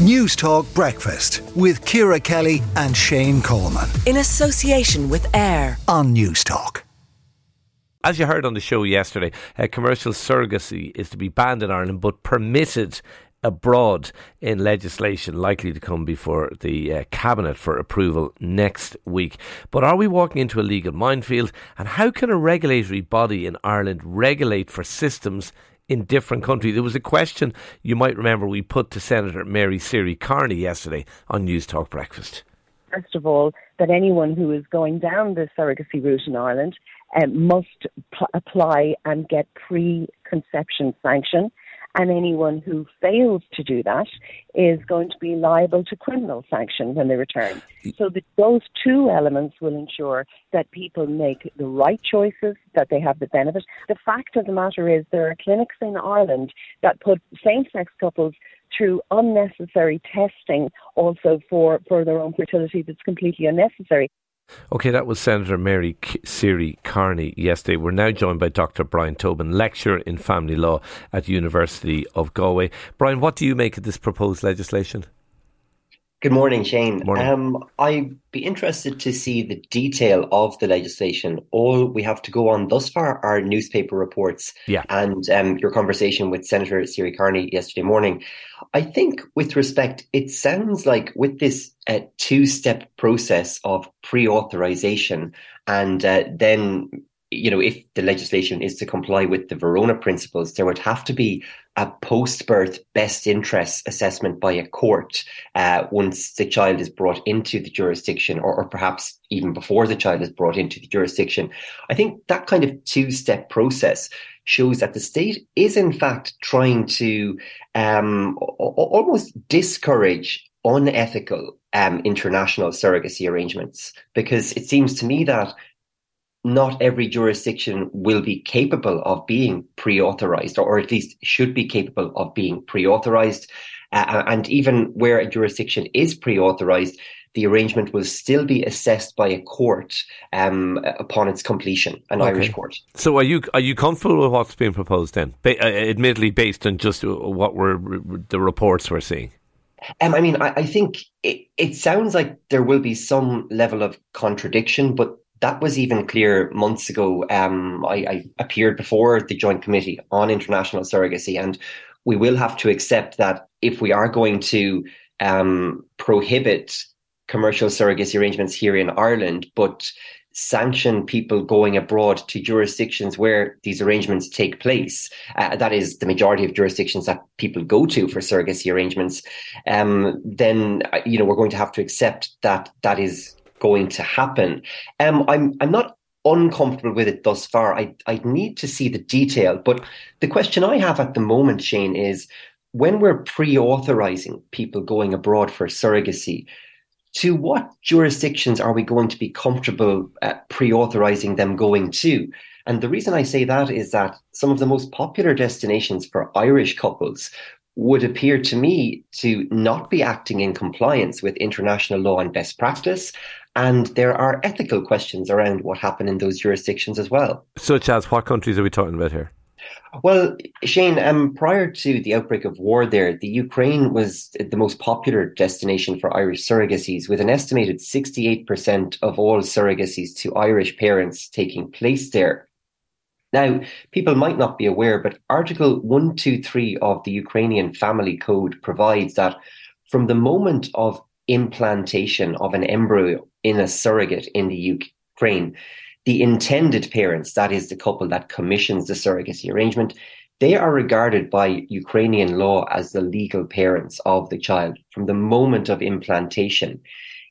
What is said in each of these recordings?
Newstalk Breakfast with Ciara Kelly and Shane Coleman. In association with AIR on News Talk. As you heard on the show yesterday, uh, commercial surrogacy is to be banned in Ireland but permitted abroad in legislation likely to come before the uh, Cabinet for approval next week. But are we walking into a legal minefield? And how can a regulatory body in Ireland regulate for systems in different countries? There was a question you might remember we put to Senator Mary Seery Kearney yesterday on News Talk Breakfast. First of all, that anyone who is going down the surrogacy route in Ireland um, must pl- apply and get pre-conception sanction and anyone who fails to do that is going to be liable to criminal sanction when they return. So the, those two elements will ensure that people make the right choices, that they have the benefit. The fact of the matter is there are clinics in Ireland that put same-sex couples through unnecessary testing also for, for their own fertility that's completely unnecessary. Okay, that was Senator Mary Seery Kearney yesterday. We're now joined by Dr. Brian Tobin, lecturer in family law at University of Galway. Brian, what do you make of this proposed legislation? Good morning, Shane. Morning. Um, I'd be interested to see the detail of the legislation. All we have to go on thus far are newspaper reports yeah. and um, your conversation with Senator Seery Kearney yesterday morning. I think, with respect, it sounds like with this uh, two step process of pre authorization and uh, then you know, if the legislation is to comply with the Verona principles, there would have to be a post-birth best interest assessment by a court uh, once the child is brought into the jurisdiction, or, or, perhaps even before the child is brought into the jurisdiction. I think that kind of two-step process shows that the state is in fact trying to um, almost discourage unethical um, international surrogacy arrangements, because it seems to me that not every jurisdiction will be capable of being pre-authorized, or, at least should be capable of being pre-authorized. Uh, and even where a jurisdiction is pre-authorized, the arrangement will still be assessed by a court um, upon its completion, an okay. Irish court. So, are you are you comfortable with what's being proposed then? Ba- uh, admittedly, based on just what were the reports we're seeing. Um, I mean, I, I think it, it sounds like there will be some level of contradiction, but that was even clear months ago. Um, I, I, appeared before the Joint Committee on International Surrogacy, and we will have to accept that if we are going to um, prohibit commercial surrogacy arrangements here in Ireland, but sanction people going abroad to jurisdictions where these arrangements take place. Uh, that is the majority of jurisdictions that people go to for surrogacy arrangements. Um, then uh, you know we're going to have to accept that that is going to happen. Um, I'm I'm not uncomfortable with it thus far. I I need to see the detail. But the question I have at the moment, Shane, is when we're pre-authorizing people going abroad for surrogacy, to what jurisdictions are we going to be comfortable uh, pre-authorizing them going to? And the reason I say that is that some of the most popular destinations for Irish couples would appear to me to not be acting in compliance with international law and best practice. And there are ethical questions around what happened in those jurisdictions as well. Such as what countries are we talking about here? Well, Shane, um, prior to the outbreak of war there, the Ukraine was the most popular destination for Irish surrogacies, with an estimated 68% of all surrogacies to Irish parents taking place there. Now, people might not be aware, but Article 123 of the Ukrainian Family Code provides that from the moment of implantation of an embryo in a surrogate in the Ukraine, the intended parents, that is the couple that commissions the surrogacy arrangement, they are regarded by Ukrainian law as the legal parents of the child from the moment of implantation.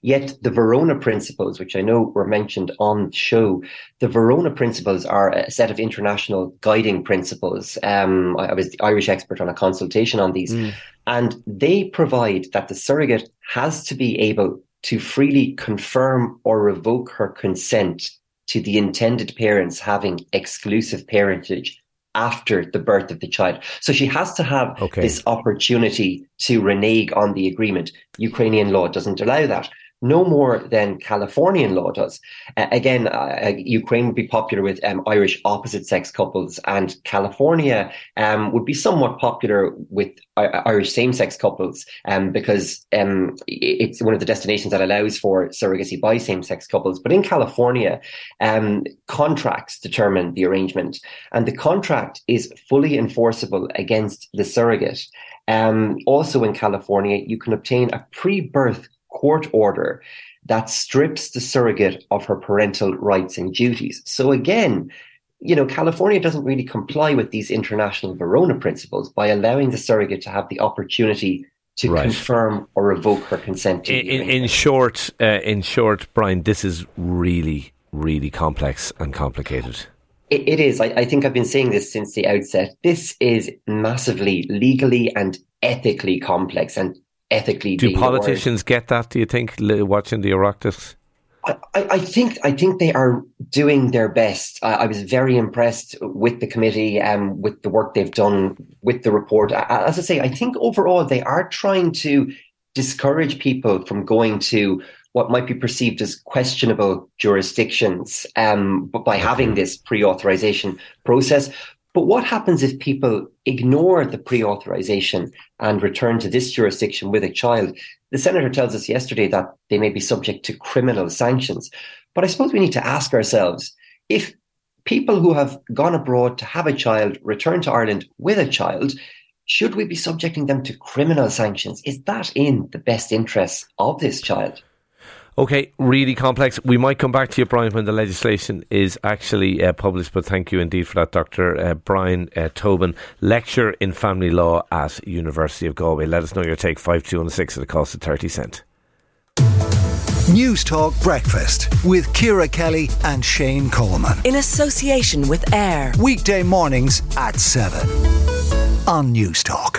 Yet the Verona principles, which I know were mentioned on the show, the Verona principles are a set of international guiding principles. Um, I, I, was the Irish expert on a consultation on these, mm. and they provide that the surrogate has to be able to freely confirm or revoke her consent to the intended parents having exclusive parentage after the birth of the child. So she has to have okay. this opportunity to renege on the agreement. Ukrainian law doesn't allow that. No more than Californian law does. Uh, again, uh, Ukraine would be popular with um, Irish opposite sex couples, and California um, would be somewhat popular with uh, Irish same sex couples um, because um, it's one of the destinations that allows for surrogacy by same sex couples. But in California, um, contracts determine the arrangement, and the contract is fully enforceable against the surrogate. Um, also in California, you can obtain a pre birth court order that strips the surrogate of her parental rights and duties. So again, you know, California doesn't really comply with these international Verona principles by allowing the surrogate to have the opportunity to right. confirm or revoke her consent. in, in, in, short, uh, in short, Brian, this is really, really complex and complicated. it, it is. I, I think I've been saying this since the outset. This is massively legally and ethically complex, and ethically. Do politicians get that? Do you think watching the Oireachtas? I, I, think I think they are doing their best. I, I was very impressed with the committee and um, with the work they've done with the report. As I say, I think overall they are trying to discourage people from going to what might be perceived as questionable jurisdictions um, but by having this pre-authorization process. But what happens if people ignore the pre authorization and return to this jurisdiction with a child? The Senator tells us yesterday that they may be subject to criminal sanctions. But I suppose we need to ask ourselves if people who have gone abroad to have a child return to Ireland with a child, should we be subjecting them to criminal sanctions? Is that in the best interests of this child? Okay, really complex. We might come back to you, Brian, when the legislation is actually uh, published. But thank you indeed for that, Dr. Uh, Brian uh, Tobin, lecturer in family law at University of Galway. Let us know your take. Five two one six at a cost of thirty cent. News Talk Breakfast with Ciara Kelly and Shane Coleman in association with AIR weekday mornings at seven on News Talk.